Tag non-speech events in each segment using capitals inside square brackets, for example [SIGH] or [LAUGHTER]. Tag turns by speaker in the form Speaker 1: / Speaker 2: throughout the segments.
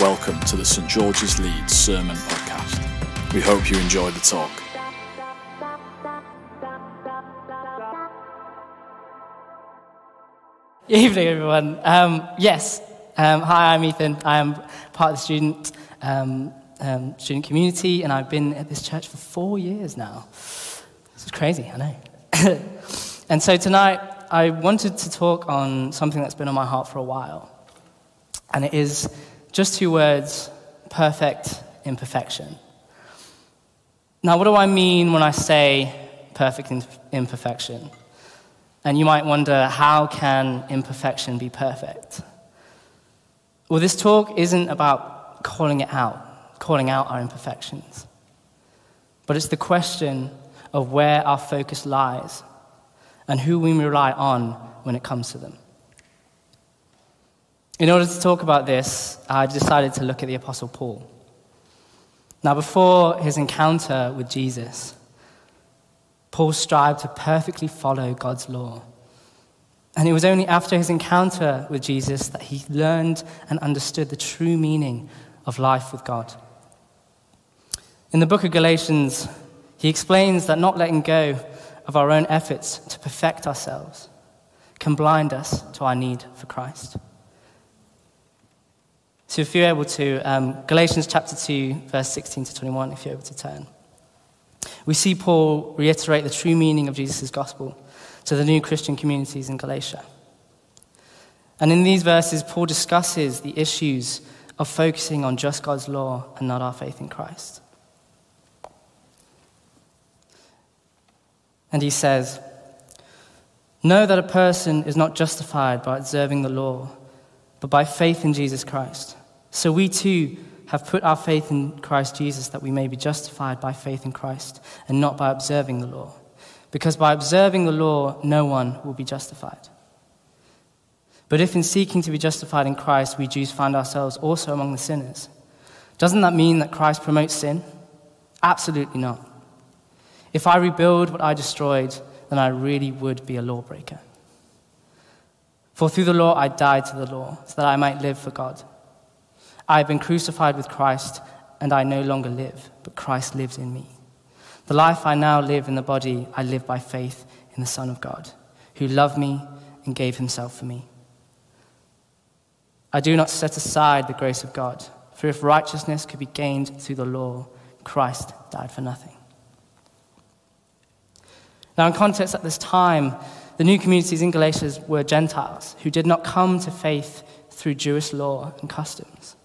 Speaker 1: Welcome to the St George's Leeds Sermon Podcast. We hope you enjoy the talk. [LAUGHS]
Speaker 2: Evening, everyone. Um, yes, um, hi, I'm Ethan. I am part of the student um, um, student community, and I've been at this church for four years now. This is crazy, I know. [LAUGHS] and so tonight, I wanted to talk on something that's been on my heart for a while, and it is just two words: perfect imperfection. Now, what do I mean when I say perfect imperfection? And you might wonder, how can imperfection be perfect? Well, this talk isn't about calling it out, calling out our imperfections, but it's the question of where our focus lies and who we rely on when it comes to them. In order to talk about this, I decided to look at the Apostle Paul. Now, before his encounter with Jesus, Paul strived to perfectly follow God's law. And it was only after his encounter with Jesus that he learned and understood the true meaning of life with God. In the book of Galatians, he explains that not letting go of our own efforts to perfect ourselves can blind us to our need for Christ. So, if you're able to, um, Galatians chapter 2, verse 16 to 21, if you're able to turn we see Paul reiterate the true meaning of Jesus' gospel to the new Christian communities in Galatia. And in these verses, Paul discusses the issues of focusing on just God's law and not our faith in Christ. And he says, Know that a person is not justified by observing the law, but by faith in Jesus Christ. So we too have put our faith in Christ Jesus that we may be justified by faith in Christ and not by observing the law. Because by observing the law, no one will be justified. But if in seeking to be justified in Christ, we Jews find ourselves also among the sinners, doesn't that mean that Christ promotes sin? Absolutely not. If I rebuild what I destroyed, then I really would be a lawbreaker. For through the law I died to the law, so that I might live for God. I have been crucified with Christ, and I no longer live, but Christ lives in me. The life I now live in the body, I live by faith in the Son of God, who loved me and gave himself for me. I do not set aside the grace of God, for if righteousness could be gained through the law, Christ died for nothing. Now, in context at this time, the new communities in Galatia were Gentiles who did not come to faith through Jewish law and customs.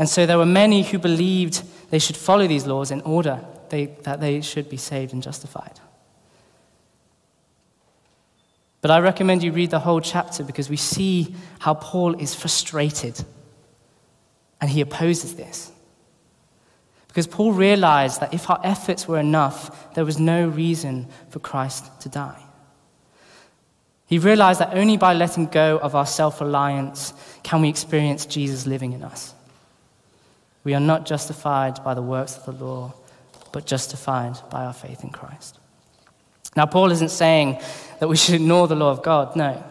Speaker 2: And so there were many who believed they should follow these laws in order they, that they should be saved and justified. But I recommend you read the whole chapter because we see how Paul is frustrated and he opposes this. Because Paul realized that if our efforts were enough, there was no reason for Christ to die. He realized that only by letting go of our self reliance can we experience Jesus living in us. We are not justified by the works of the law, but justified by our faith in Christ. Now, Paul isn't saying that we should ignore the law of God, no.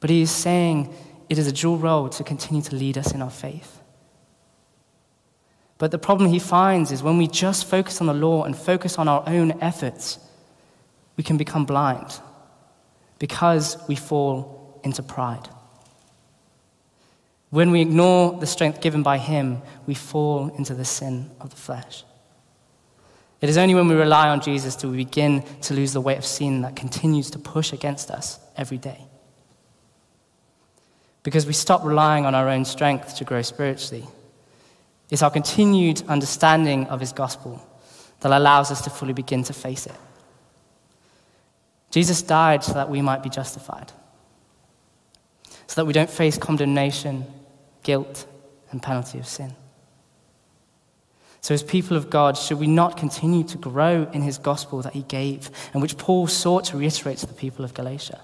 Speaker 2: But he is saying it is a dual role to continue to lead us in our faith. But the problem he finds is when we just focus on the law and focus on our own efforts, we can become blind because we fall into pride. When we ignore the strength given by Him, we fall into the sin of the flesh. It is only when we rely on Jesus do we begin to lose the weight of sin that continues to push against us every day. Because we stop relying on our own strength to grow spiritually. It's our continued understanding of His gospel that allows us to fully begin to face it. Jesus died so that we might be justified, so that we don't face condemnation guilt, and penalty of sin. So, as people of God, should we not continue to grow in his gospel that he gave and which Paul sought to reiterate to the people of Galatia?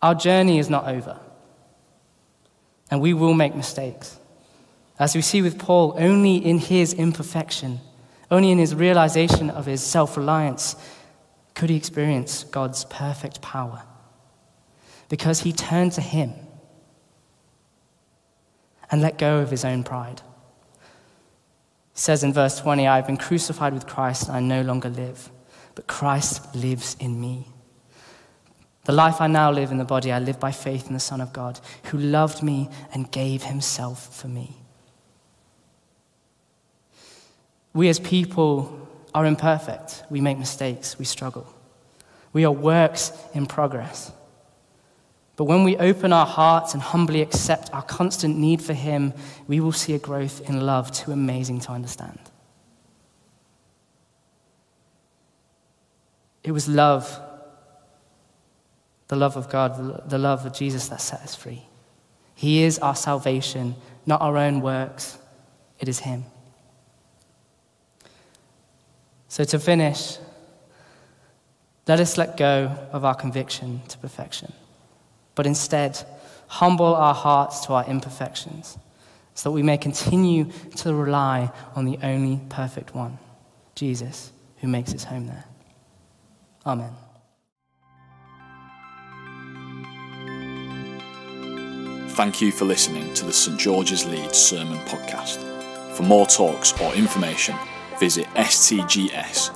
Speaker 2: Our journey is not over, and we will make mistakes. As we see with Paul, only in his imperfection, only in his realization of his self reliance, could he experience God's perfect power. Because he turned to him and let go of his own pride. He says in verse 20, I have been crucified with Christ and I no longer live, but Christ lives in me. The life I now live in the body, I live by faith in the Son of God, who loved me and gave himself for me. We as people are imperfect. We make mistakes. We struggle. We are works in progress. But when we open our hearts and humbly accept our constant need for Him, we will see a growth in love too amazing to understand. It was love, the love of God, the love of Jesus that set us free. He is our salvation, not our own works. It is Him. So, to finish, let us let go of our conviction to perfection, but instead humble our hearts to our imperfections so that we may continue to rely on the only perfect one, Jesus, who makes his home there. Amen.
Speaker 1: Thank you for listening to the St George's Leeds Sermon Podcast. For more talks or information, visit stgs.org.uk.